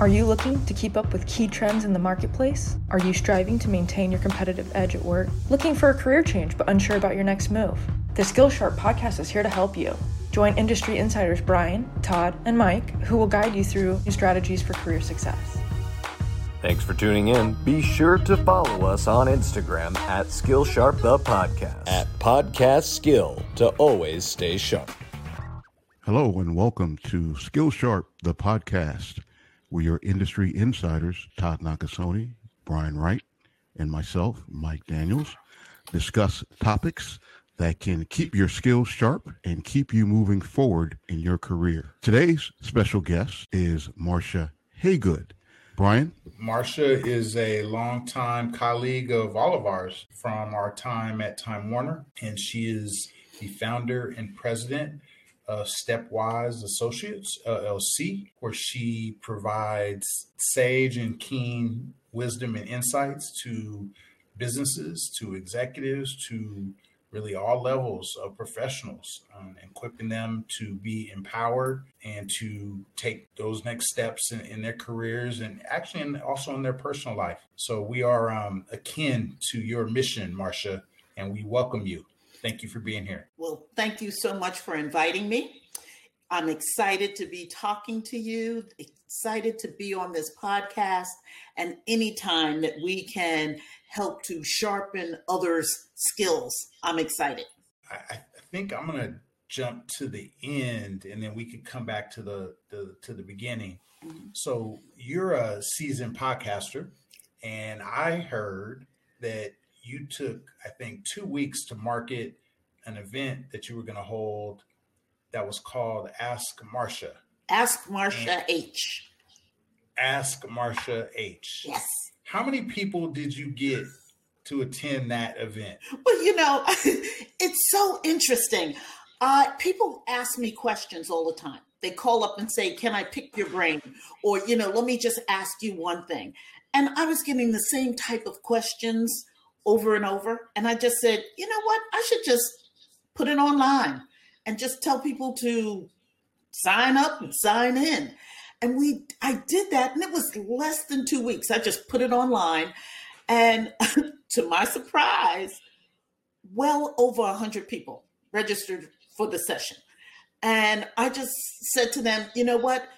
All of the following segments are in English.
Are you looking to keep up with key trends in the marketplace? Are you striving to maintain your competitive edge at work? Looking for a career change but unsure about your next move? The Skillsharp podcast is here to help you. Join industry insiders Brian, Todd, and Mike, who will guide you through new strategies for career success. Thanks for tuning in. Be sure to follow us on Instagram at Skillsharp the Podcast. At Podcast Skill to always stay sharp. Hello and welcome to Skillsharp the Podcast. We're your industry insiders, Todd Nakasone, Brian Wright, and myself, Mike Daniels, discuss topics that can keep your skills sharp and keep you moving forward in your career. Today's special guest is Marcia Haygood. Brian? Marcia is a longtime colleague of all of ours from our time at Time Warner, and she is the founder and president of Stepwise Associates LLC, where she provides sage and keen wisdom and insights to businesses, to executives, to really all levels of professionals, um, equipping them to be empowered and to take those next steps in, in their careers and actually in, also in their personal life. So we are um, akin to your mission, Marcia, and we welcome you. Thank you for being here. Well, thank you so much for inviting me. I'm excited to be talking to you, excited to be on this podcast, and anytime that we can help to sharpen others' skills, I'm excited. I, I think I'm going to jump to the end, and then we could come back to the, the to the beginning. Mm-hmm. So you're a seasoned podcaster, and I heard that you took, I think, two weeks to market an event that you were going to hold that was called Ask Marcia. Ask Marcia H. Ask Marcia H. Yes. How many people did you get to attend that event? Well, you know, it's so interesting. Uh, people ask me questions all the time. They call up and say, Can I pick your brain? Or, you know, let me just ask you one thing. And I was getting the same type of questions over and over. And I just said, You know what? I should just put it online and just tell people to sign up and sign in. And we I did that and it was less than 2 weeks. I just put it online and to my surprise, well over 100 people registered for the session. And I just said to them, you know what?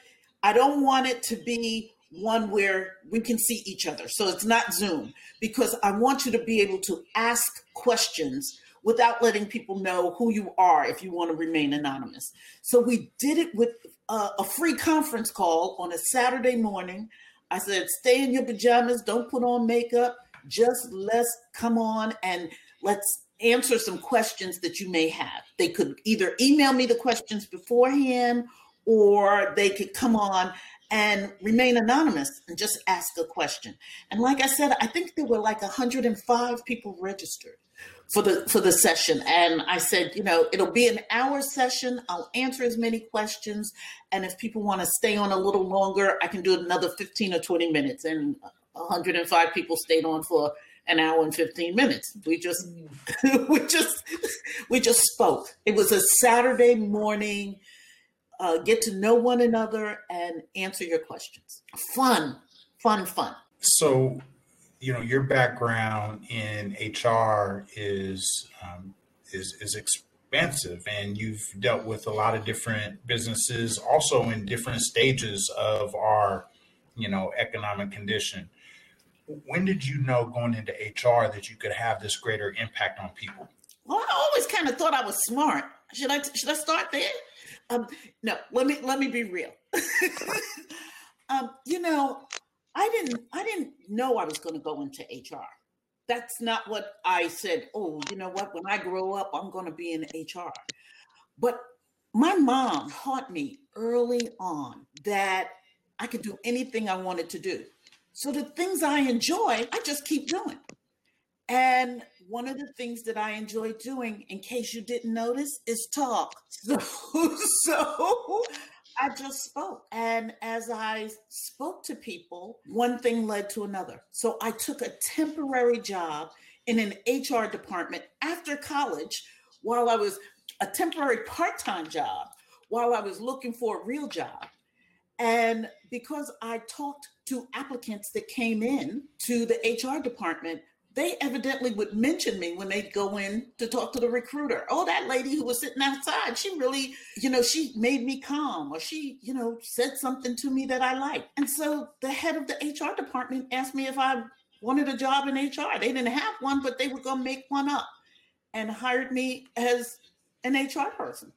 I don't want it to be one where we can see each other. So it's not Zoom because I want you to be able to ask questions without letting people know who you are if you want to remain anonymous. So we did it with a, a free conference call on a Saturday morning. I said, stay in your pajamas, don't put on makeup, just let's come on and let's answer some questions that you may have. They could either email me the questions beforehand or they could come on and remain anonymous and just ask a question. And like I said, I think there were like 105 people registered for the for the session. And i said you know it'll be an hour session. I'll answer as many questions. And if people want to stay on a little longer i can do another 15 or 20 minutes. And 105 people stayed on for an hour and 15 minutes. We just mm. we just we just spoke. It was a saturday morning uh, get to know one another and answer your questions fun fun fun so you know your background in HR is um, is is expansive, and you've dealt with a lot of different businesses, also in different stages of our you know economic condition. When did you know going into HR that you could have this greater impact on people? Well, I always kind of thought I was smart. Should I should I start there? Um, no, let me let me be real. um, you know, I didn't I didn't know I was going to go into HR. That's not what I said. Oh, you know what? When I grow up, I'm going to be in HR. But my mom taught me early on that I could do anything I wanted to do. So the things I enjoy, I just keep doing. And one of the things that I enjoy doing, in case you didn't notice, is talk. So, so I just spoke. And as I spoke to people, one thing led to another. So I took a temporary job in an HR department after college while I was a temporary part time job while I was looking for a real job. And because I talked to applicants that came in to the HR department, they evidently would mention me when they'd go in to talk to the recruiter. Oh, that lady who was sitting outside, she really, you know, she made me calm or she, you know, said something to me that I liked. And so the head of the HR department asked me if I wanted a job in HR. They didn't have one, but they were going to make one up and hired me as an HR person.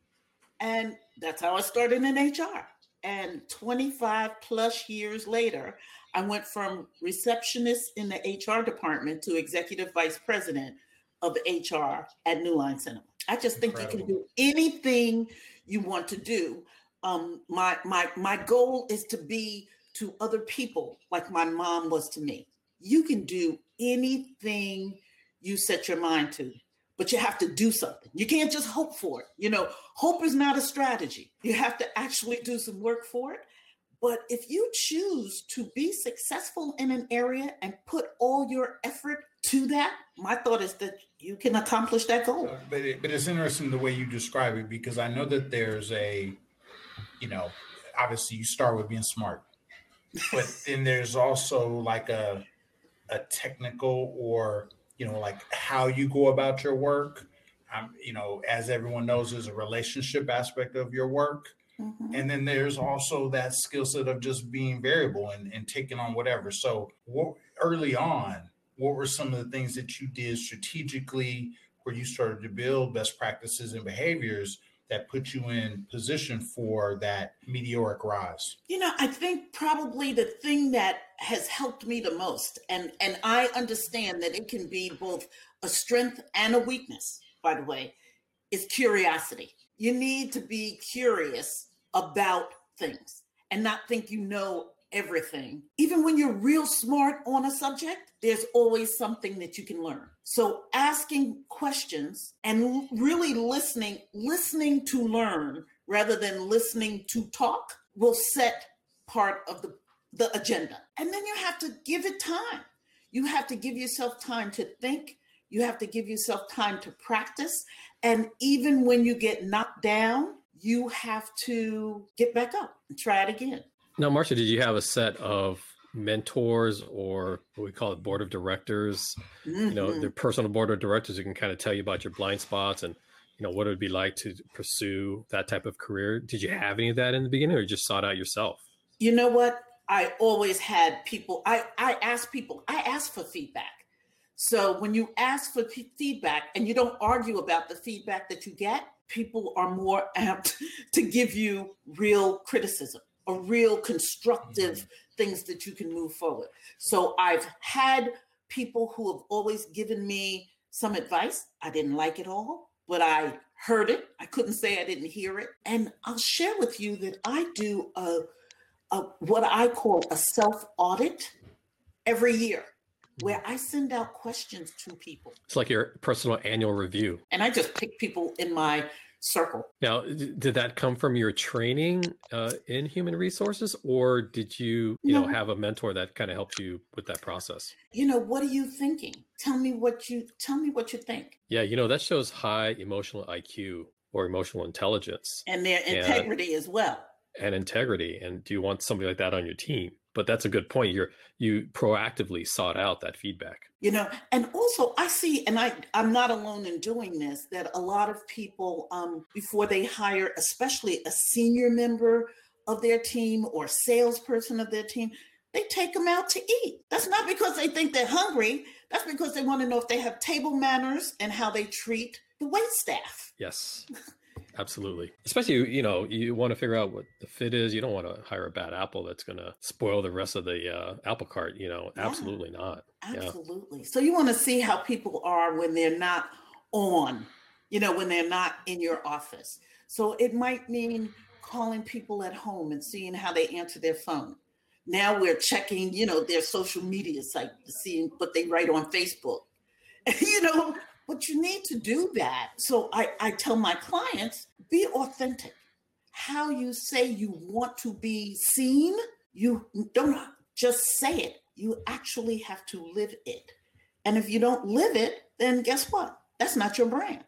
And that's how I started in HR. And 25 plus years later, I went from receptionist in the HR department to executive vice president of HR at New Line Cinema. I just think Incredible. you can do anything you want to do. Um, my my my goal is to be to other people like my mom was to me. You can do anything you set your mind to, but you have to do something. You can't just hope for it. You know, hope is not a strategy. You have to actually do some work for it. But if you choose to be successful in an area and put all your effort to that, my thought is that you can accomplish that goal. Uh, but, it, but it's interesting the way you describe it because I know that there's a, you know, obviously you start with being smart, but then there's also like a, a technical or you know like how you go about your work. Um, you know, as everyone knows, there's a relationship aspect of your work Mm-hmm. And then there's also that skill set of just being variable and, and taking on whatever. So, what, early on, what were some of the things that you did strategically where you started to build best practices and behaviors that put you in position for that meteoric rise? You know, I think probably the thing that has helped me the most, and and I understand that it can be both a strength and a weakness, by the way, is curiosity. You need to be curious about things and not think you know everything. Even when you're real smart on a subject, there's always something that you can learn. So asking questions and really listening, listening to learn rather than listening to talk will set part of the, the agenda. And then you have to give it time. You have to give yourself time to think. You have to give yourself time to practice. And even when you get knocked down, you have to get back up and try it again. Now, Marcia, did you have a set of mentors or what we call it board of directors? Mm-hmm. You know, mm-hmm. the personal board of directors who can kind of tell you about your blind spots and you know what it would be like to pursue that type of career. Did you have any of that in the beginning, or you just sought out yourself? You know what? I always had people. I I ask people. I ask for feedback. So when you ask for p- feedback and you don't argue about the feedback that you get, people are more apt to give you real criticism or real constructive mm-hmm. things that you can move forward. So I've had people who have always given me some advice. I didn't like it all, but I heard it. I couldn't say I didn't hear it. And I'll share with you that I do a, a what I call a self audit every year where I send out questions to people. It's like your personal annual review. And I just pick people in my circle. Now, did that come from your training uh, in human resources, or did you, you no. know, have a mentor that kind of helped you with that process? You know, what are you thinking? Tell me what you tell me what you think. Yeah, you know, that shows high emotional IQ or emotional intelligence, and their integrity and, as well. And integrity. And do you want somebody like that on your team? But that's a good point you're you proactively sought out that feedback. You know and also i see and i i'm not alone in doing this that a lot of people um, before they hire especially a senior member of their team or salesperson of their team they take them out to eat. That's not because they think they're hungry that's because they want to know if they have table manners and how they treat the wait staff. Yes Absolutely. Especially, you know, you want to figure out what the fit is. You don't want to hire a bad apple that's going to spoil the rest of the uh, apple cart. You know, yeah, absolutely not. Absolutely. Yeah. So you want to see how people are when they're not on, you know, when they're not in your office. So it might mean calling people at home and seeing how they answer their phone. Now we're checking, you know, their social media site to see what they write on Facebook. you know, but you need to do that. So I, I tell my clients be authentic. How you say you want to be seen, you don't just say it. You actually have to live it. And if you don't live it, then guess what? That's not your brand.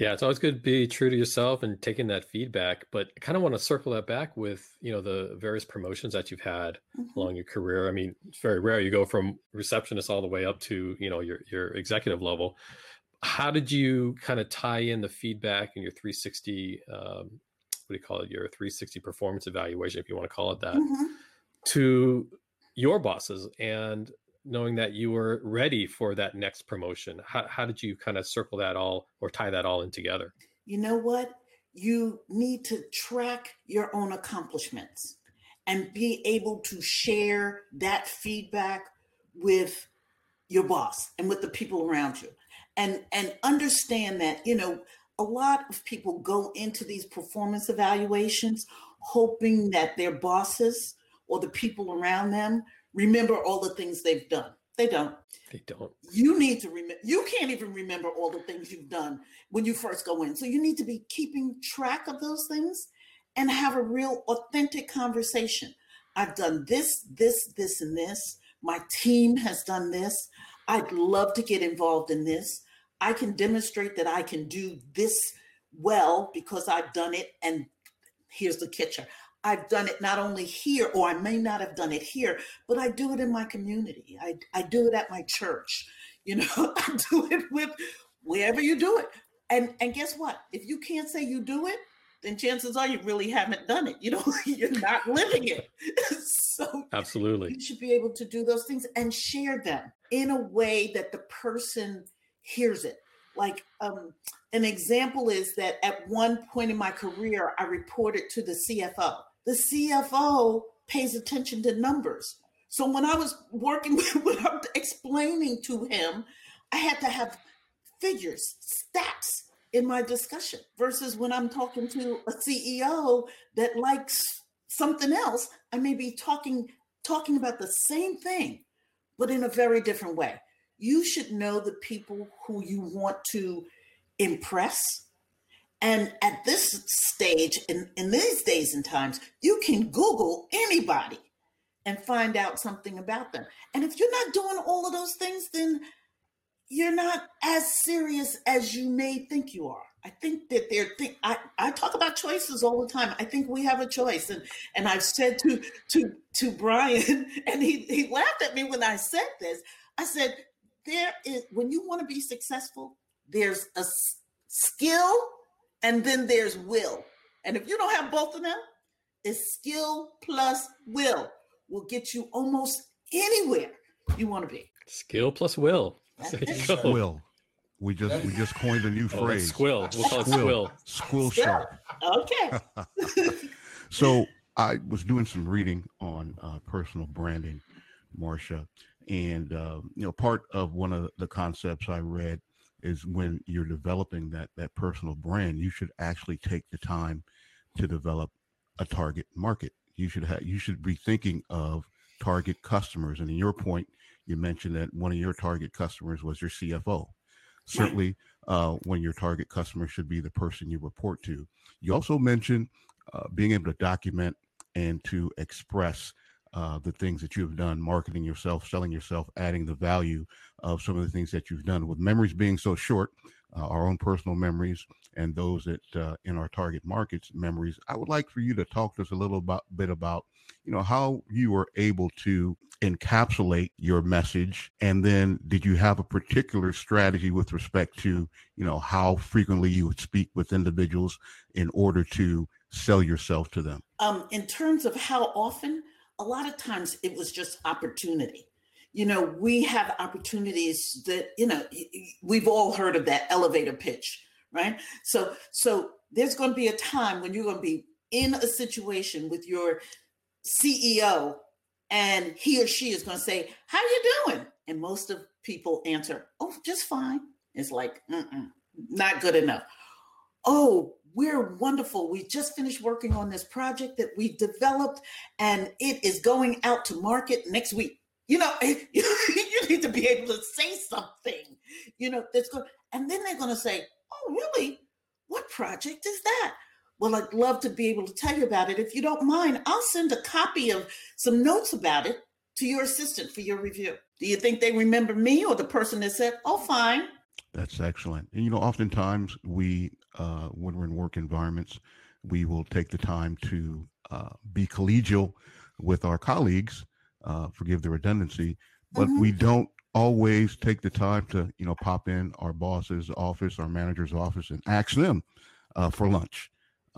Yeah, it's always good to be true to yourself and taking that feedback. But I kind of want to circle that back with you know the various promotions that you've had mm-hmm. along your career. I mean, it's very rare you go from receptionist all the way up to you know your your executive level. How did you kind of tie in the feedback and your 360? Um, what do you call it? Your 360 performance evaluation, if you want to call it that, mm-hmm. to your bosses and knowing that you were ready for that next promotion? How, how did you kind of circle that all or tie that all in together? You know what? You need to track your own accomplishments and be able to share that feedback with your boss and with the people around you and and understand that you know a lot of people go into these performance evaluations hoping that their bosses or the people around them remember all the things they've done. They don't. They don't. You need to remember. You can't even remember all the things you've done when you first go in. So you need to be keeping track of those things and have a real authentic conversation. I've done this, this, this, and this. My team has done this. I'd love to get involved in this. I can demonstrate that I can do this well because I've done it. And here's the catcher I've done it not only here, or I may not have done it here, but I do it in my community. I, I do it at my church. You know, I do it with wherever you do it. And and guess what? If you can't say you do it, then chances are you really haven't done it. You know, you're not living it. so absolutely, you should be able to do those things and share them in a way that the person hears it. Like um, an example is that at one point in my career, I reported to the CFO the CFO pays attention to numbers. So when I was working with, when I'm explaining to him, I had to have figures, stats in my discussion versus when I'm talking to a CEO that likes something else, I may be talking talking about the same thing, but in a very different way. You should know the people who you want to impress and at this stage, in, in these days and times, you can Google anybody and find out something about them. And if you're not doing all of those things, then you're not as serious as you may think you are. I think that they're I, I talk about choices all the time. I think we have a choice. And and I've said to to to Brian, and he, he laughed at me when I said this. I said, there is when you want to be successful, there's a skill and then there's will. And if you don't have both of them, it's skill plus will will get you almost anywhere you want to be. Skill plus will. Will. We just we just coined a new oh, phrase. Squill. We'll call it squill. Squill sharp. Okay. so I was doing some reading on uh, personal branding, Marcia, and uh, you know part of one of the concepts I read is when you're developing that that personal brand, you should actually take the time to develop a target market. You should have you should be thinking of target customers. And in your point, you mentioned that one of your target customers was your CFO. Certainly, uh, when your target customer should be the person you report to. You also mentioned uh, being able to document and to express uh, the things that you have done, marketing yourself, selling yourself, adding the value of some of the things that you've done. With memories being so short, uh, our own personal memories and those that uh, in our target markets memories, I would like for you to talk to us a little about, bit about, you know, how you were able to encapsulate your message, and then did you have a particular strategy with respect to, you know, how frequently you would speak with individuals in order to sell yourself to them? Um, in terms of how often, a lot of times it was just opportunity. You know, we have opportunities that, you know, we've all heard of that elevator pitch, right? So, so there's going to be a time when you're going to be in a situation with your CEO and he or she is going to say, "How you doing?" And most of people answer, "Oh, just fine." It's like, not good enough. Oh, we're wonderful. We just finished working on this project that we developed, and it is going out to market next week. You know, you need to be able to say something, you know, that's good. And then they're going to say, Oh, really? What project is that? Well, I'd love to be able to tell you about it. If you don't mind, I'll send a copy of some notes about it to your assistant for your review. Do you think they remember me or the person that said, Oh, fine? That's excellent. And you know, oftentimes we, uh, when we're in work environments, we will take the time to uh, be collegial with our colleagues. Uh, forgive the redundancy, but mm-hmm. we don't always take the time to, you know, pop in our boss's office, our manager's office, and ask them uh, for lunch.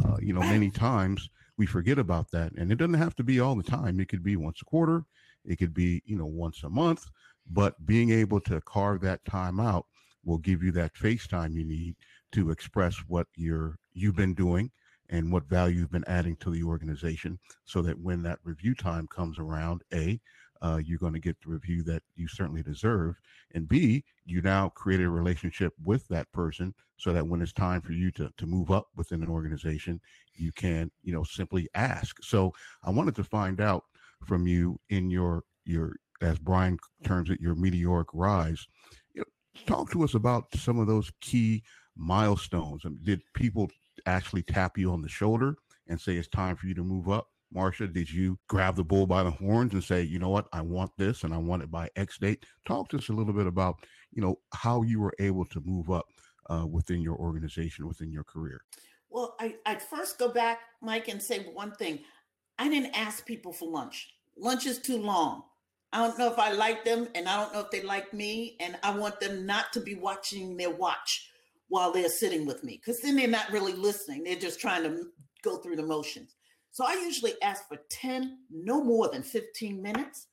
Uh, you know, many times we forget about that, and it doesn't have to be all the time. It could be once a quarter, it could be, you know, once a month. But being able to carve that time out will give you that face time you need to express what you're you've been doing and what value you've been adding to the organization so that when that review time comes around a uh, you're going to get the review that you certainly deserve and b you now create a relationship with that person so that when it's time for you to, to move up within an organization you can you know simply ask so i wanted to find out from you in your your as brian terms it your meteoric rise You know, talk to us about some of those key milestones. did people actually tap you on the shoulder and say it's time for you to move up? Marcia, did you grab the bull by the horns and say, you know what, I want this and I want it by X date? Talk to us a little bit about, you know, how you were able to move up uh, within your organization, within your career. Well, I, I'd first go back, Mike, and say one thing. I didn't ask people for lunch. Lunch is too long. I don't know if I like them and I don't know if they like me. And I want them not to be watching their watch while they're sitting with me because then they're not really listening. They're just trying to go through the motions. So I usually ask for 10, no more than 15 minutes.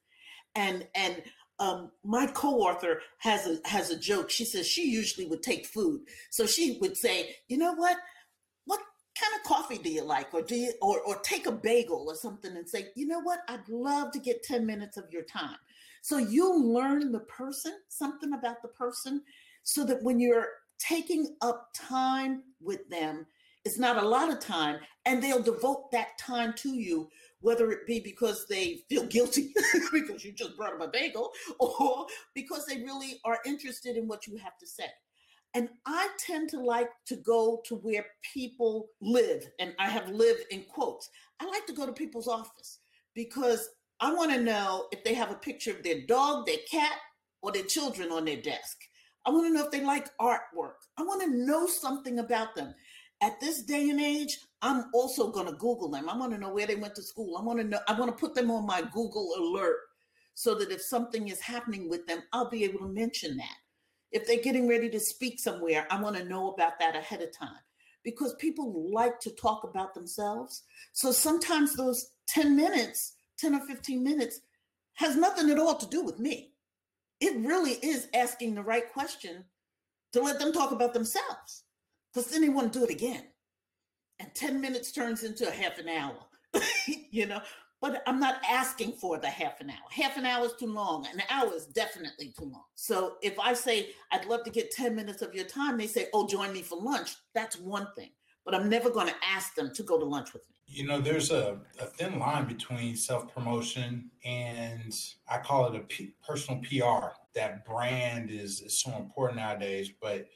And and um, my co-author has a has a joke. She says she usually would take food. So she would say, you know what? What kind of coffee do you like or do you or, or take a bagel or something and say you know what i'd love to get 10 minutes of your time so you learn the person something about the person so that when you're taking up time with them is not a lot of time and they'll devote that time to you whether it be because they feel guilty because you just brought them a bagel or because they really are interested in what you have to say and I tend to like to go to where people live. And I have lived in quotes. I like to go to people's office because I want to know if they have a picture of their dog, their cat, or their children on their desk. I want to know if they like artwork. I want to know something about them. At this day and age, I'm also going to Google them. I want to know where they went to school. I want to know, I want to put them on my Google alert so that if something is happening with them, I'll be able to mention that. If they're getting ready to speak somewhere, I want to know about that ahead of time because people like to talk about themselves. So sometimes those 10 minutes, 10 or 15 minutes, has nothing at all to do with me. It really is asking the right question to let them talk about themselves because then they want to do it again. And 10 minutes turns into a half an hour, you know, but I'm not asking for the half an hour. Half an hour is too long. An hour is definitely too long. So if I say, I'd love to get 10 minutes of your time, they say, oh, join me for lunch. That's one thing. But I'm never going to ask them to go to lunch with me. You know, there's a, a thin line between self promotion and I call it a P- personal PR. That brand is, is so important nowadays. But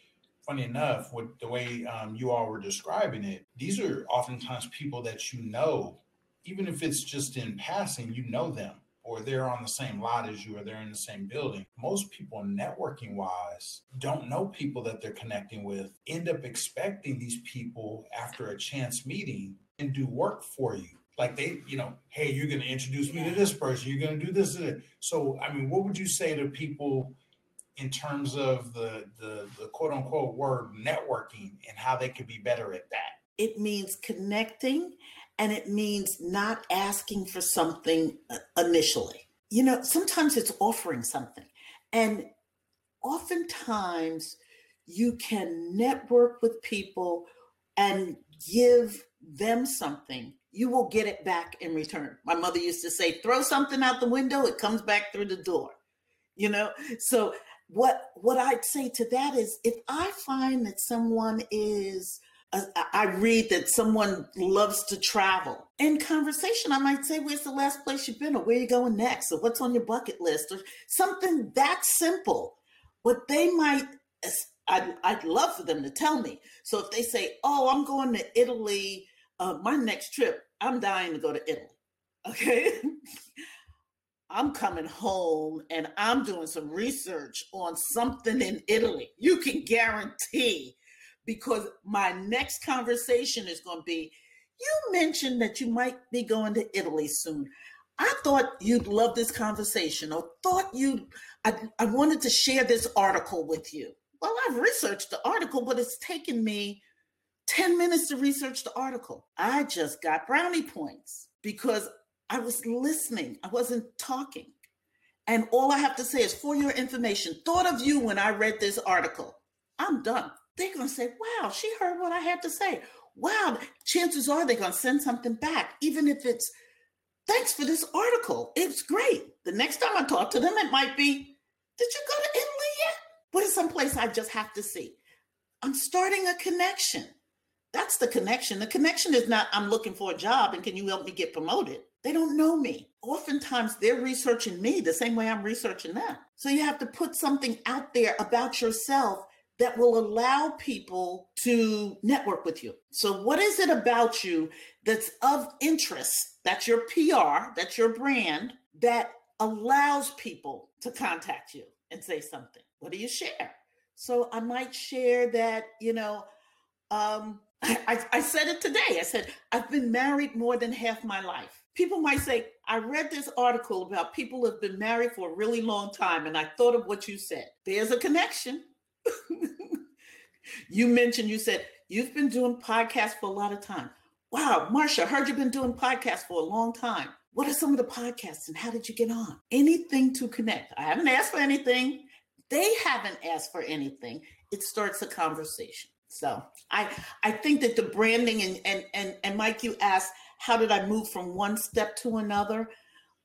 funny enough, with the way um, you all were describing it, these are oftentimes people that you know even if it's just in passing, you know them or they're on the same lot as you or they're in the same building. Most people, networking wise, don't know people that they're connecting with, end up expecting these people after a chance meeting and do work for you. Like they, you know, hey, you're going to introduce me to this person, you're going to do this. So, I mean, what would you say to people? in terms of the, the the quote unquote word networking and how they could be better at that it means connecting and it means not asking for something uh, initially. You know, sometimes it's offering something. And oftentimes you can network with people and give them something. You will get it back in return. My mother used to say, throw something out the window, it comes back through the door. You know, so what what I'd say to that is if I find that someone is uh, I read that someone loves to travel. In conversation, I might say, Where's the last place you've been? Or where are you going next? Or what's on your bucket list? Or something that simple. What they might, I'd, I'd love for them to tell me. So if they say, Oh, I'm going to Italy, uh, my next trip, I'm dying to go to Italy. Okay. I'm coming home and I'm doing some research on something in Italy. You can guarantee because my next conversation is going to be you mentioned that you might be going to Italy soon. I thought you'd love this conversation or thought you I, I wanted to share this article with you. Well, I've researched the article, but it's taken me 10 minutes to research the article. I just got brownie points because I was listening, I wasn't talking. And all I have to say is for your information, thought of you when I read this article. I'm done. They're going to say, wow, she heard what I had to say. Wow, chances are they're going to send something back, even if it's thanks for this article. It's great. The next time I talk to them, it might be, did you go to Italy yet? What is someplace I just have to see? I'm starting a connection. That's the connection. The connection is not, I'm looking for a job and can you help me get promoted? They don't know me. Oftentimes they're researching me the same way I'm researching them. So you have to put something out there about yourself that will allow people to network with you. So, what is it about you that's of interest? That's your PR, that's your brand that allows people to contact you and say something. What do you share? So, I might share that, you know, um, I, I said it today. I said, I've been married more than half my life. People might say, I read this article about people who have been married for a really long time, and I thought of what you said. There's a connection. you mentioned, you said, you've been doing podcasts for a lot of time. Wow, Marcia, heard you've been doing podcasts for a long time. What are some of the podcasts and how did you get on? Anything to connect. I haven't asked for anything. They haven't asked for anything. It starts a conversation. So I I think that the branding and and and, and Mike, you asked, how did I move from one step to another?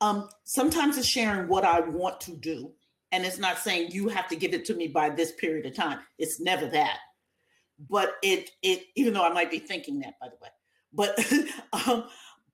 Um, sometimes it's sharing what I want to do. And it's not saying you have to give it to me by this period of time. It's never that. But it it even though I might be thinking that by the way. But um,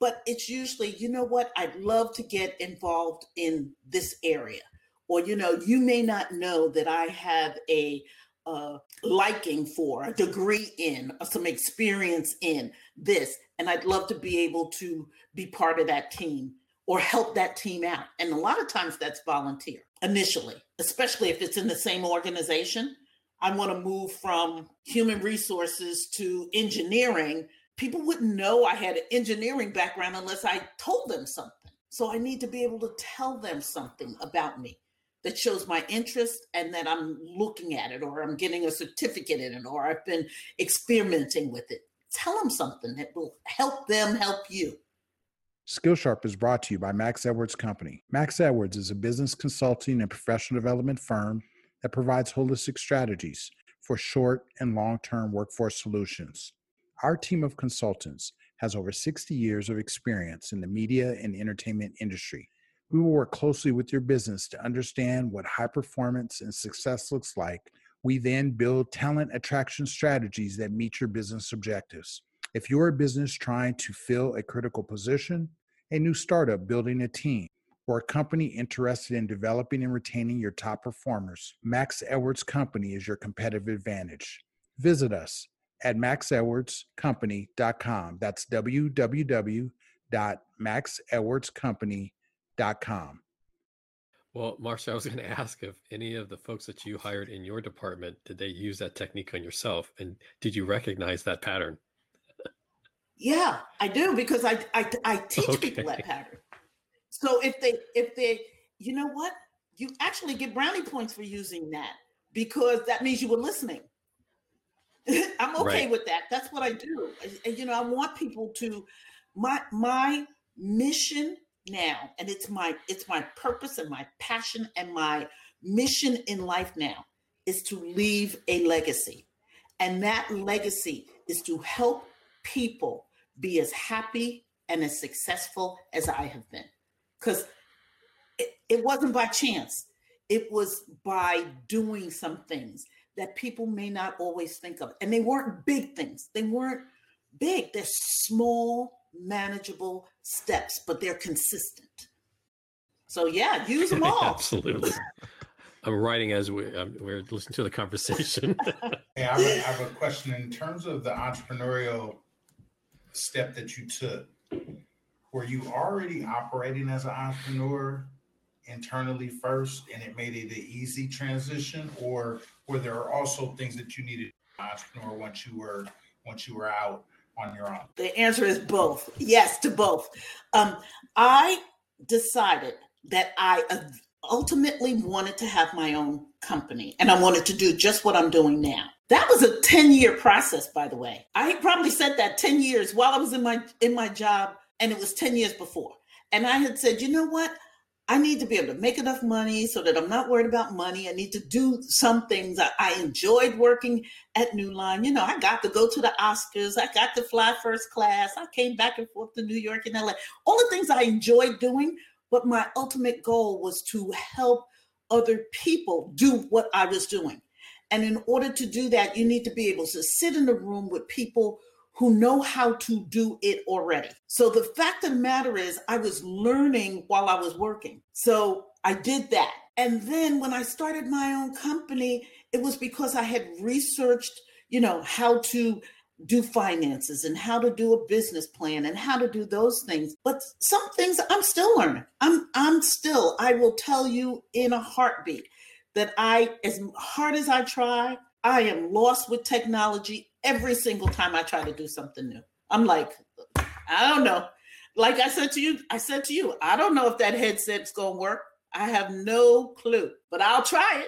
but it's usually, you know what, I'd love to get involved in this area. Or, you know, you may not know that I have a uh, liking for, a degree in, some experience in this. And I'd love to be able to be part of that team or help that team out. And a lot of times that's volunteer initially, especially if it's in the same organization. I want to move from human resources to engineering. People wouldn't know I had an engineering background unless I told them something. So I need to be able to tell them something about me that shows my interest and that I'm looking at it or I'm getting a certificate in it or I've been experimenting with it. Tell them something that will help them help you. Skillsharp is brought to you by Max Edwards Company. Max Edwards is a business consulting and professional development firm that provides holistic strategies for short and long term workforce solutions. Our team of consultants has over 60 years of experience in the media and entertainment industry we will work closely with your business to understand what high performance and success looks like. We then build talent attraction strategies that meet your business objectives. If you're a business trying to fill a critical position, a new startup building a team, or a company interested in developing and retaining your top performers, Max Edwards Company is your competitive advantage. Visit us at maxedwardscompany.com. That's www.maxedwardscompany.com com. Well, Marcia, I was going to ask if any of the folks that you hired in your department did they use that technique on yourself, and did you recognize that pattern? Yeah, I do because I I, I teach okay. people that pattern. So if they if they you know what you actually get brownie points for using that because that means you were listening. I'm okay right. with that. That's what I do. and You know, I want people to my my mission now and it's my it's my purpose and my passion and my mission in life now is to leave a legacy. And that legacy is to help people be as happy and as successful as i have been. Because it, it wasn't by chance. It was by doing some things that people may not always think of. And they weren't big things. They weren't big. They're small manageable steps, but they're consistent. So yeah, use them all. Absolutely. I'm writing as we, um, we're listening to the conversation. hey, I have, a, I have a question in terms of the entrepreneurial step that you took. Were you already operating as an entrepreneur internally first and it made it an easy transition or were there also things that you needed entrepreneur once you were once you were out on your own? The answer is both. Yes to both. Um, I decided that I ultimately wanted to have my own company and I wanted to do just what I'm doing now. That was a 10 year process, by the way. I probably said that 10 years while I was in my in my job, and it was 10 years before. And I had said, you know what? I need to be able to make enough money so that I'm not worried about money. I need to do some things. I, I enjoyed working at New Line. You know, I got to go to the Oscars. I got to fly first class. I came back and forth to New York and LA. All the things I enjoyed doing. But my ultimate goal was to help other people do what I was doing. And in order to do that, you need to be able to sit in a room with people who know how to do it already. So the fact of the matter is, I was learning while I was working. So I did that. And then when I started my own company, it was because I had researched, you know, how to do finances and how to do a business plan and how to do those things but some things i'm still learning i'm i'm still i will tell you in a heartbeat that i as hard as i try i am lost with technology every single time I try to do something new. I'm like, I don't know. Like I said to you, I said to you, I don't know if that headset's gonna work. I have no clue, but I'll try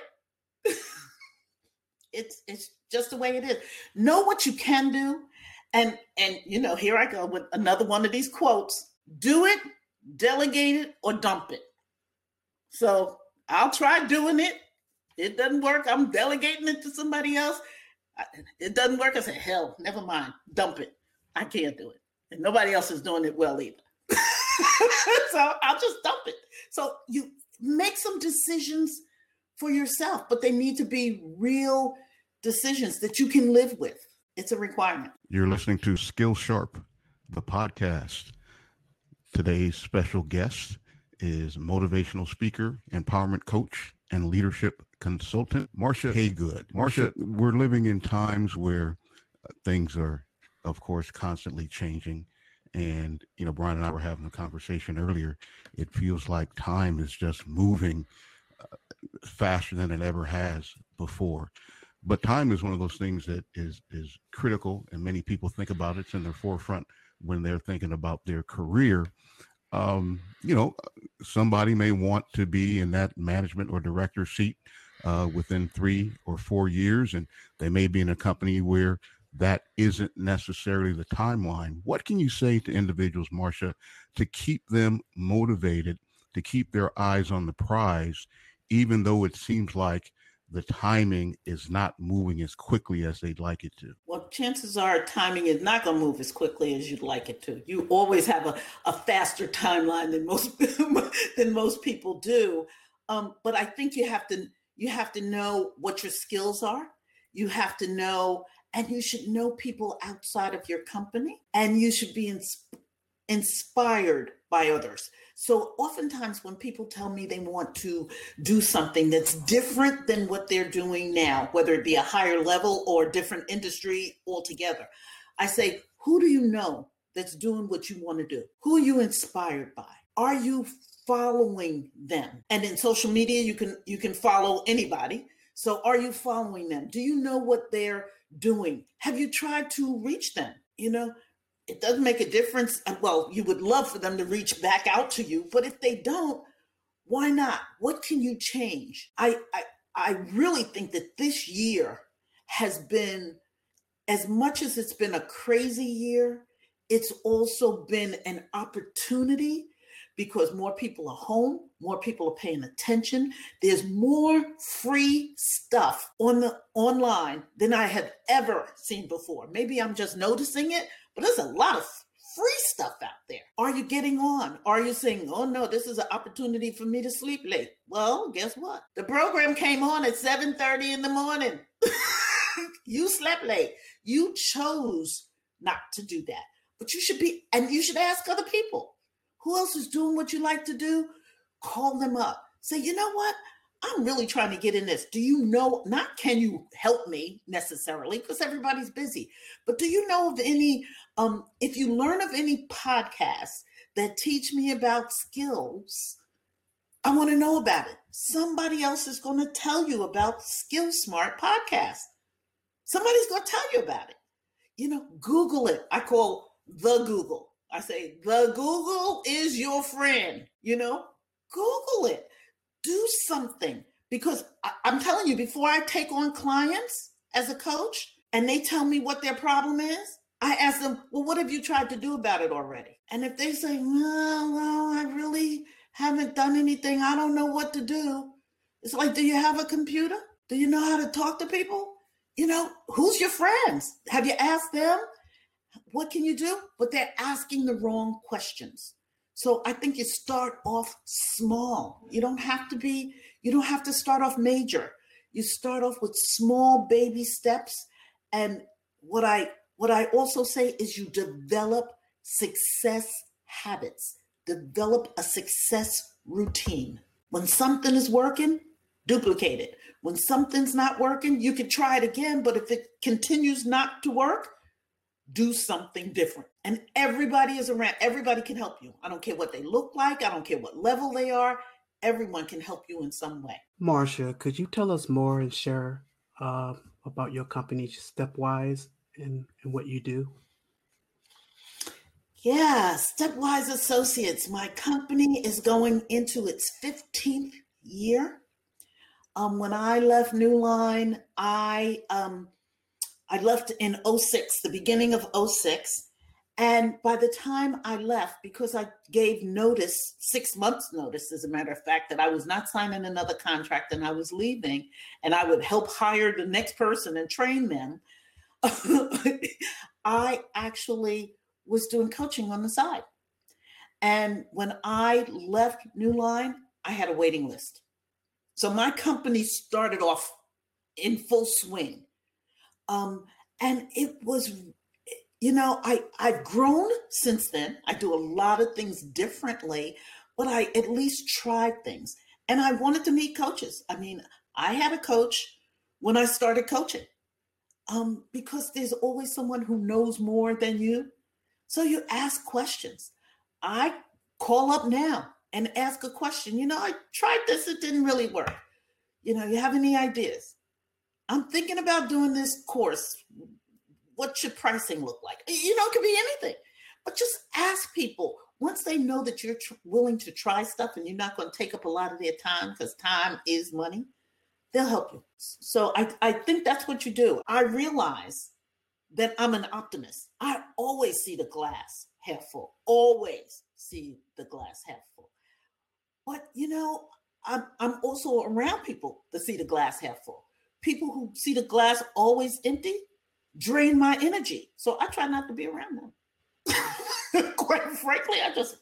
it. it's it's just the way it is. Know what you can do, and and you know, here I go with another one of these quotes: "Do it, delegate it, or dump it." So I'll try doing it. It doesn't work. I'm delegating it to somebody else it doesn't work. I said, hell, never mind. Dump it. I can't do it. And nobody else is doing it well either. so I'll just dump it. So you make some decisions for yourself, but they need to be real decisions that you can live with. It's a requirement. You're listening to Skillsharp, the podcast. Today's special guest is motivational speaker, empowerment coach, and leadership consultant, Marcia Haygood. Marcia, we're living in times where uh, things are, of course, constantly changing. And, you know, Brian and I were having a conversation earlier. It feels like time is just moving uh, faster than it ever has before. But time is one of those things that is is critical, and many people think about it. It's in their forefront when they're thinking about their career um, you know, somebody may want to be in that management or director seat uh, within three or four years, and they may be in a company where that isn't necessarily the timeline. What can you say to individuals, Marcia, to keep them motivated, to keep their eyes on the prize, even though it seems like the timing is not moving as quickly as they'd like it to? Well, chances are timing is not going to move as quickly as you'd like it to. You always have a, a faster timeline than most than most people do. Um, but I think you have to you have to know what your skills are. You have to know, and you should know people outside of your company, and you should be ins- inspired by others. So oftentimes when people tell me they want to do something that's different than what they're doing now, whether it be a higher level or different industry altogether, I say, who do you know that's doing what you want to do? Who are you inspired by? Are you following them? And in social media, you can you can follow anybody. So are you following them? Do you know what they're doing? Have you tried to reach them? You know, it doesn't make a difference. Uh, well, you would love for them to reach back out to you, but if they don't, why not? What can you change? I I, I really think that this year has been as much as it's been a crazy year, it's also been an opportunity because more people are home, more people are paying attention. There's more free stuff on the online than I have ever seen before. Maybe I'm just noticing it, but there's a lot of free stuff out there. Are you getting on? Are you saying, oh no, this is an opportunity for me to sleep late? Well, guess what? The program came on at 7:30 in the morning. you slept late. You chose not to do that. But you should be, and you should ask other people. Who else is doing what you like to do? Call them up. Say, you know what? I'm really trying to get in this. Do you know, not can you help me necessarily, because everybody's busy, but do you know of any, um, if you learn of any podcasts that teach me about skills, I want to know about it. Somebody else is going to tell you about Skill Smart podcast. Somebody's going to tell you about it. You know, Google it. I call the Google. I say, the Google is your friend. You know, Google it. Do something because I, I'm telling you, before I take on clients as a coach and they tell me what their problem is, I ask them, well, what have you tried to do about it already? And if they say, well, well, I really haven't done anything, I don't know what to do. It's like, do you have a computer? Do you know how to talk to people? You know, who's your friends? Have you asked them? What can you do? But they're asking the wrong questions. So I think you start off small. You don't have to be, you don't have to start off major. You start off with small baby steps. And what I what I also say is you develop success habits, develop a success routine. When something is working, duplicate it. When something's not working, you can try it again, but if it continues not to work, do something different. And everybody is around, everybody can help you. I don't care what they look like, I don't care what level they are, everyone can help you in some way. Marcia, could you tell us more and share uh, about your company, Stepwise, and, and what you do? Yeah, Stepwise Associates. My company is going into its 15th year. Um, when I left New Line, I um, I left in 06, the beginning of 06. And by the time I left, because I gave notice, six months notice, as a matter of fact, that I was not signing another contract and I was leaving, and I would help hire the next person and train them, I actually was doing coaching on the side. And when I left New Line, I had a waiting list. So my company started off in full swing. Um, and it was you know i i've grown since then. I do a lot of things differently but i at least tried things. And i wanted to meet coaches. I mean i had a coach when i started coaching um, because there's always someone who knows more than you. So you ask questions. I call up now and ask a question. You know i tried this it didn't really work. You know you have any ideas i'm thinking about doing this course what should pricing look like? You know, it could be anything. But just ask people once they know that you're tr- willing to try stuff and you're not going to take up a lot of their time because time is money, they'll help you. So I, I think that's what you do. I realize that I'm an optimist. I always see the glass half full, always see the glass half full. But, you know, I'm, I'm also around people that see the glass half full. People who see the glass always empty, drain my energy. So I try not to be around them. Quite frankly, I just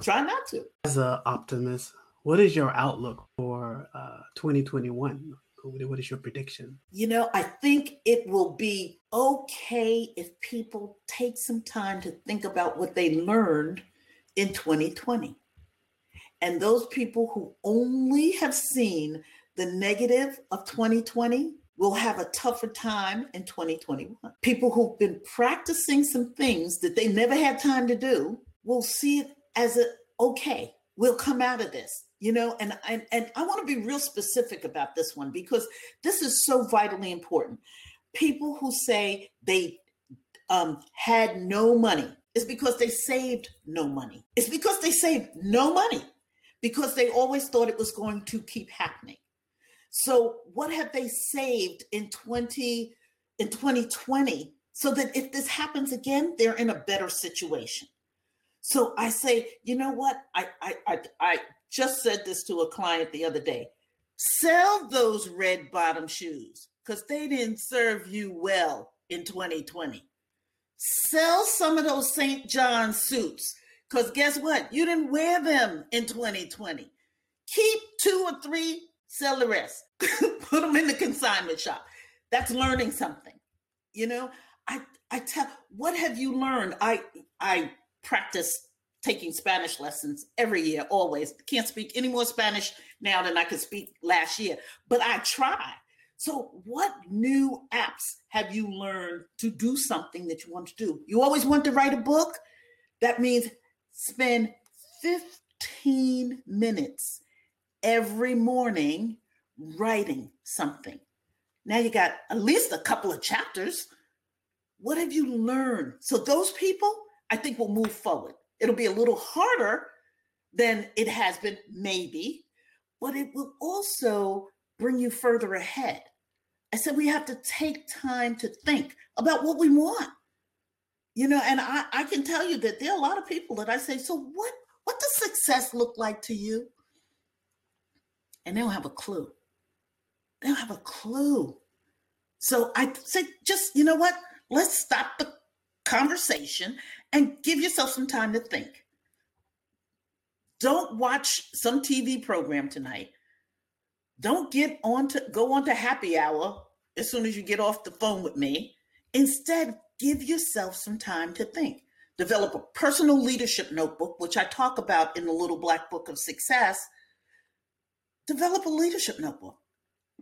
try not to. As an optimist, what is your outlook for uh, 2021? What is your prediction? You know, I think it will be okay if people take some time to think about what they learned in 2020. And those people who only have seen the negative of 2020 will have a tougher time in 2021. People who've been practicing some things that they never had time to do will see it as a okay, we'll come out of this. You know, and and, and I want to be real specific about this one because this is so vitally important. People who say they um, had no money, it's because they saved no money. It's because they saved no money because they always thought it was going to keep happening. So what have they saved in 20 in 2020 so that if this happens again, they're in a better situation? So I say, you know what? I I I, I just said this to a client the other day. Sell those red bottom shoes because they didn't serve you well in 2020. Sell some of those St. John suits because guess what? You didn't wear them in 2020. Keep two or three sell the rest, put them in the consignment shop. That's learning something. You know, I I tell what have you learned? I I practice taking Spanish lessons every year, always. Can't speak any more Spanish now than I could speak last year, but I try. So, what new apps have you learned to do something that you want to do? You always want to write a book? That means spend 15 minutes every morning writing something. Now you got at least a couple of chapters. What have you learned? So those people, I think, will move forward. It'll be a little harder than it has been, maybe, but it will also bring you further ahead. I said we have to take time to think about what we want. You know, and I, I can tell you that there are a lot of people that I say, so what what does success look like to you? And they don't have a clue. They don't have a clue. So I say, just, you know what? Let's stop the conversation and give yourself some time to think. Don't watch some TV program tonight. Don't get on to go on to happy hour as soon as you get off the phone with me. Instead, give yourself some time to think. Develop a personal leadership notebook, which I talk about in the little black book of success. Develop a leadership notebook.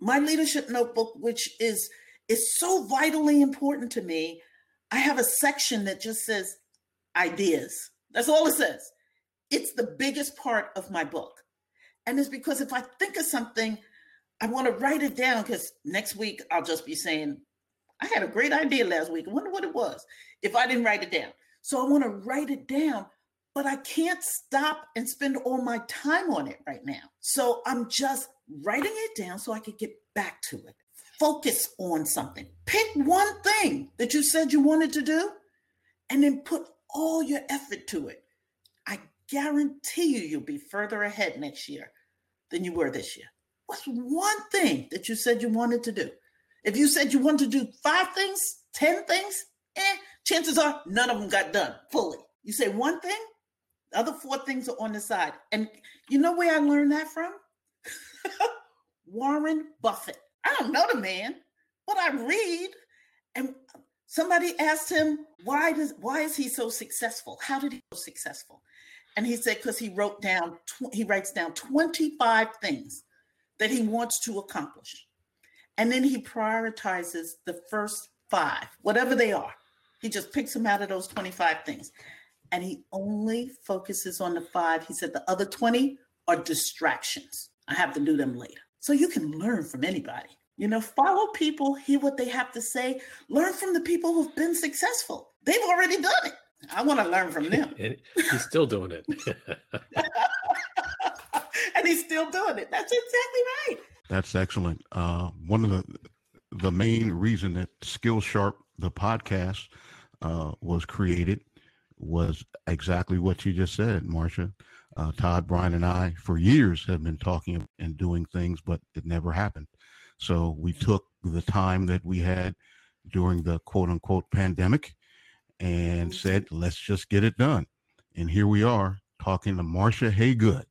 My leadership notebook, which is is so vitally important to me, I have a section that just says ideas. That's all it says. It's the biggest part of my book. And it's because if I think of something, I want to write it down because next week I'll just be saying, I had a great idea last week. I wonder what it was if I didn't write it down. So I want to write it down, but I can't stop and spend all my time on it right now. So I'm just writing it down so I could get back to it. Focus on something. Pick one thing that you said you wanted to do and then put all your effort to it I guarantee you you'll be further ahead next year than you were this year. What's one thing that you said you wanted to do? If you said you wanted to do five things, 10 things, eh, chances are none of them got done fully. You say one thing, the other four things are on the side. And you know where I learned that from? Warren Buffett. I don't know the man, but I read and somebody asked him why does why is he so successful? How did he so successful? And he said, because he wrote down, tw- he writes down 25 things that he wants to accomplish. And then he prioritizes the first five, whatever they are. He just picks them out of those 25 things. And he only focuses on the five. He said the other 20 are distractions. I have to do them later. So you can learn from anybody. You know, follow people, hear what they have to say, learn from the people who've been successful. They've already done it. I want to learn from them. and he's still doing it. and he's still doing it. That's exactly right. That's excellent. Uh, one of the the main reason that Skillsharp, the podcast, uh, was created was exactly what you just said, Marcia. Uh, Todd, Brian, and I, for years, have been talking and doing things, but it never happened. So we took the time that we had during the quote unquote pandemic and said, let's just get it done. And here we are talking to Marcia Haygood.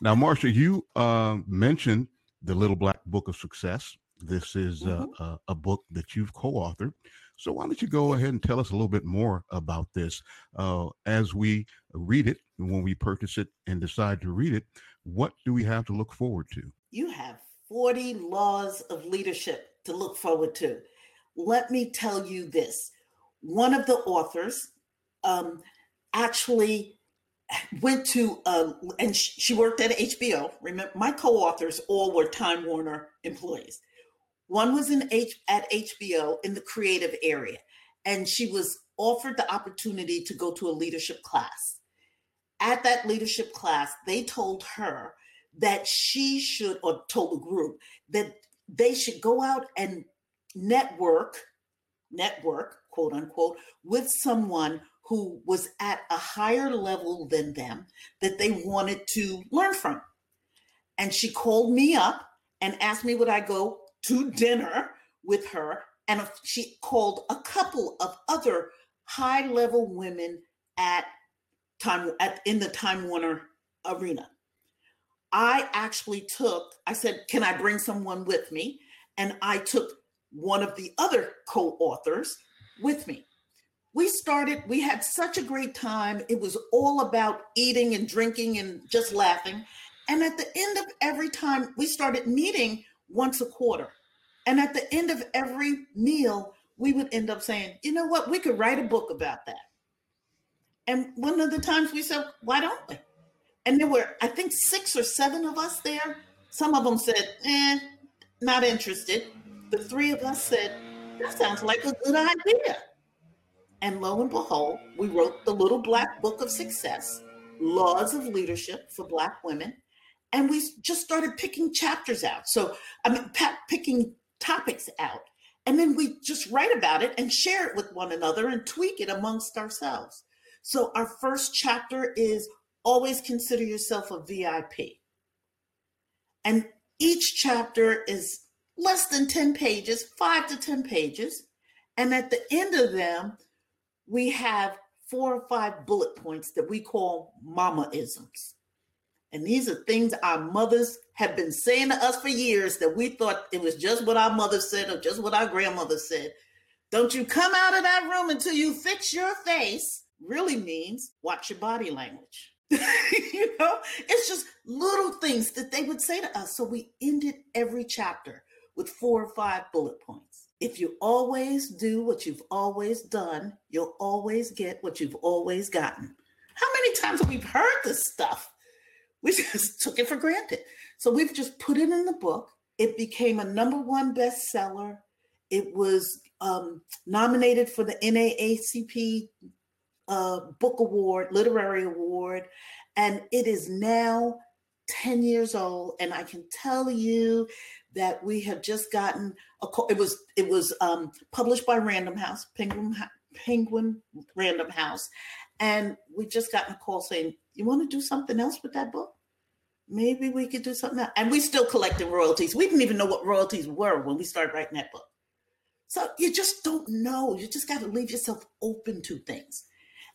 Now, Marcia, you uh, mentioned the Little Black Book of Success. This is mm-hmm. a, a, book that you've co authored. So, why don't you go ahead and tell us a little bit more about this uh, as we read it, when we purchase it and decide to read it? What do we have to look forward to? You have 40 laws of leadership to look forward to. Let me tell you this one of the authors um, actually went to uh, and she worked at HBO. Remember, my co-authors all were Time Warner employees. One was in H at HBO in the creative area, and she was offered the opportunity to go to a leadership class. At that leadership class, they told her that she should, or told the group that they should go out and network, network quote unquote, with someone who was at a higher level than them that they wanted to learn from. And she called me up and asked me would I go to dinner with her. And she called a couple of other high level women at time at in the Time Warner arena. I actually took, I said, can I bring someone with me? And I took one of the other co-authors with me. We started, we had such a great time. It was all about eating and drinking and just laughing. And at the end of every time, we started meeting once a quarter. And at the end of every meal, we would end up saying, you know what, we could write a book about that. And one of the times we said, why don't we? And there were, I think, six or seven of us there. Some of them said, eh, not interested. The three of us said, that sounds like a good idea. And lo and behold, we wrote the little black book of success, laws of leadership for black women. And we just started picking chapters out. So, I mean, picking topics out. And then we just write about it and share it with one another and tweak it amongst ourselves. So, our first chapter is always consider yourself a VIP. And each chapter is less than 10 pages, five to 10 pages. And at the end of them, we have four or five bullet points that we call mamaisms. And these are things our mothers have been saying to us for years that we thought it was just what our mother said or just what our grandmother said. Don't you come out of that room until you fix your face, really means watch your body language. you know, it's just little things that they would say to us. So we ended every chapter with four or five bullet points. If you always do what you've always done, you'll always get what you've always gotten. How many times have we heard this stuff? We just took it for granted. So we've just put it in the book. It became a number one bestseller. It was um, nominated for the NAACP uh, Book Award, Literary Award, and it is now 10 years old. And I can tell you that we have just gotten a call. It was it was um, published by Random House, Penguin Penguin Random House, and we just got a call saying, "You want to do something else with that book? Maybe we could do something else." And we still collecting royalties. We didn't even know what royalties were when we started writing that book. So you just don't know. You just got to leave yourself open to things.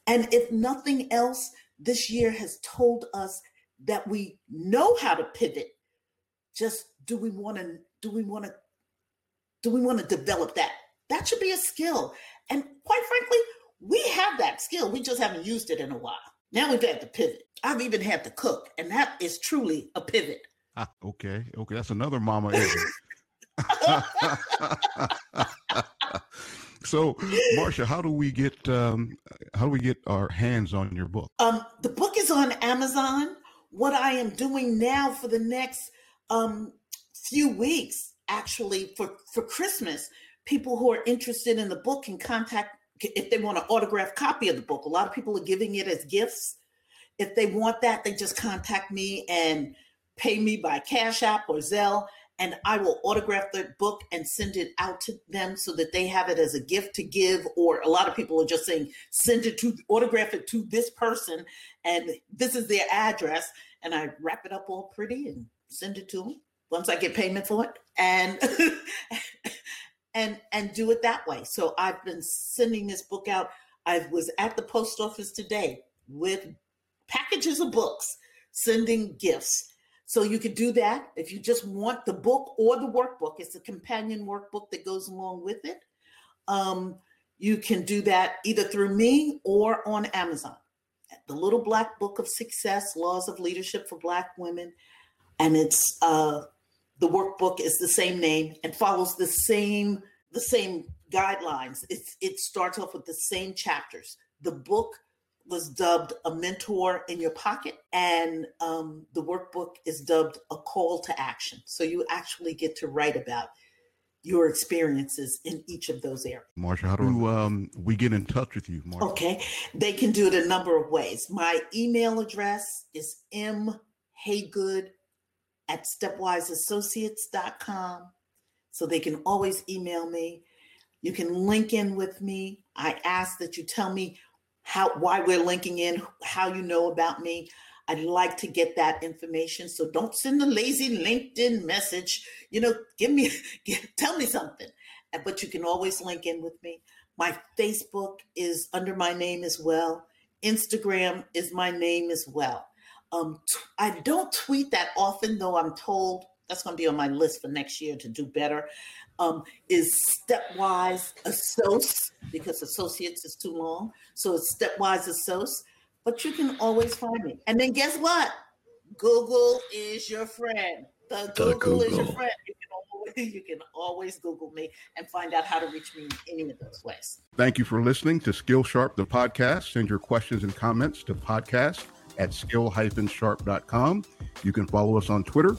And if nothing else, this year has told us that we know how to pivot just do we want to do we want to do we want to develop that that should be a skill and quite frankly we have that skill we just haven't used it in a while now we've had to pivot. I've even had to cook and that is truly a pivot. Ah, okay okay that's another mama so marcia how do we get um, how do we get our hands on your book? Um, the book is on amazon. What i am doing now for the next um, few weeks, actually, for, for Christmas, people who are interested in the book can contact if they want an autographed copy of the book. A lot of people are giving it as gifts. If they want that, they just contact me and pay me by Cash App or Zelle, and I will autograph the book and send it out to them so that they have it as a gift to give. Or a lot of people are just saying, send it to, autograph it to this person, and this is their address. And I wrap it up all pretty and send it to them once I get payment for it and and and do it that way. So I've been sending this book out. I was at the post office today with packages of books, sending gifts. So you could do that if you just want the book or the workbook. It's a companion workbook that goes along with it. Um, you can do that either through me or on Amazon. The Little Black Book of Success: Laws of Leadership for Black Women and it's uh, the workbook is the same name and follows the same the same guidelines. It's it starts off with the same chapters. The book was dubbed a mentor in your pocket, and um, the workbook is dubbed a call to action. So you actually get to write about your experiences in each of those areas. Marcia, how do um, we get in touch with you, Marcia? Okay, they can do it a number of ways. My email address is mhaygood at stepwiseassociates.com. So they can always email me. You can link in with me. I ask that you tell me how why we're linking in, how you know about me. I'd like to get that information. So don't send a lazy LinkedIn message. You know, give me tell me something. But you can always link in with me. My Facebook is under my name as well. Instagram is my name as well. Um, t- I don't tweet that often, though I'm told that's going to be on my list for next year to do better. Um, is stepwise assoc because associates is too long, so it's stepwise assoc. But you can always find me. And then guess what? Google is your friend. The Google, the Google. is your friend. You can, always, you can always Google me and find out how to reach me in any of those ways. Thank you for listening to Skillsharp, the podcast. Send your questions and comments to podcast at skill-sharp.com. You can follow us on Twitter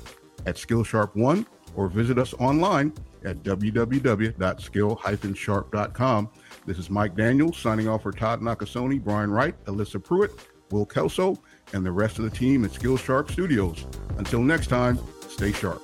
at skillsharp1 or visit us online at www.skill-sharp.com. This is Mike Daniels signing off for Todd Nakasone, Brian Wright, Alyssa Pruitt, Will Kelso, and the rest of the team at Skillsharp Studios. Until next time, stay sharp.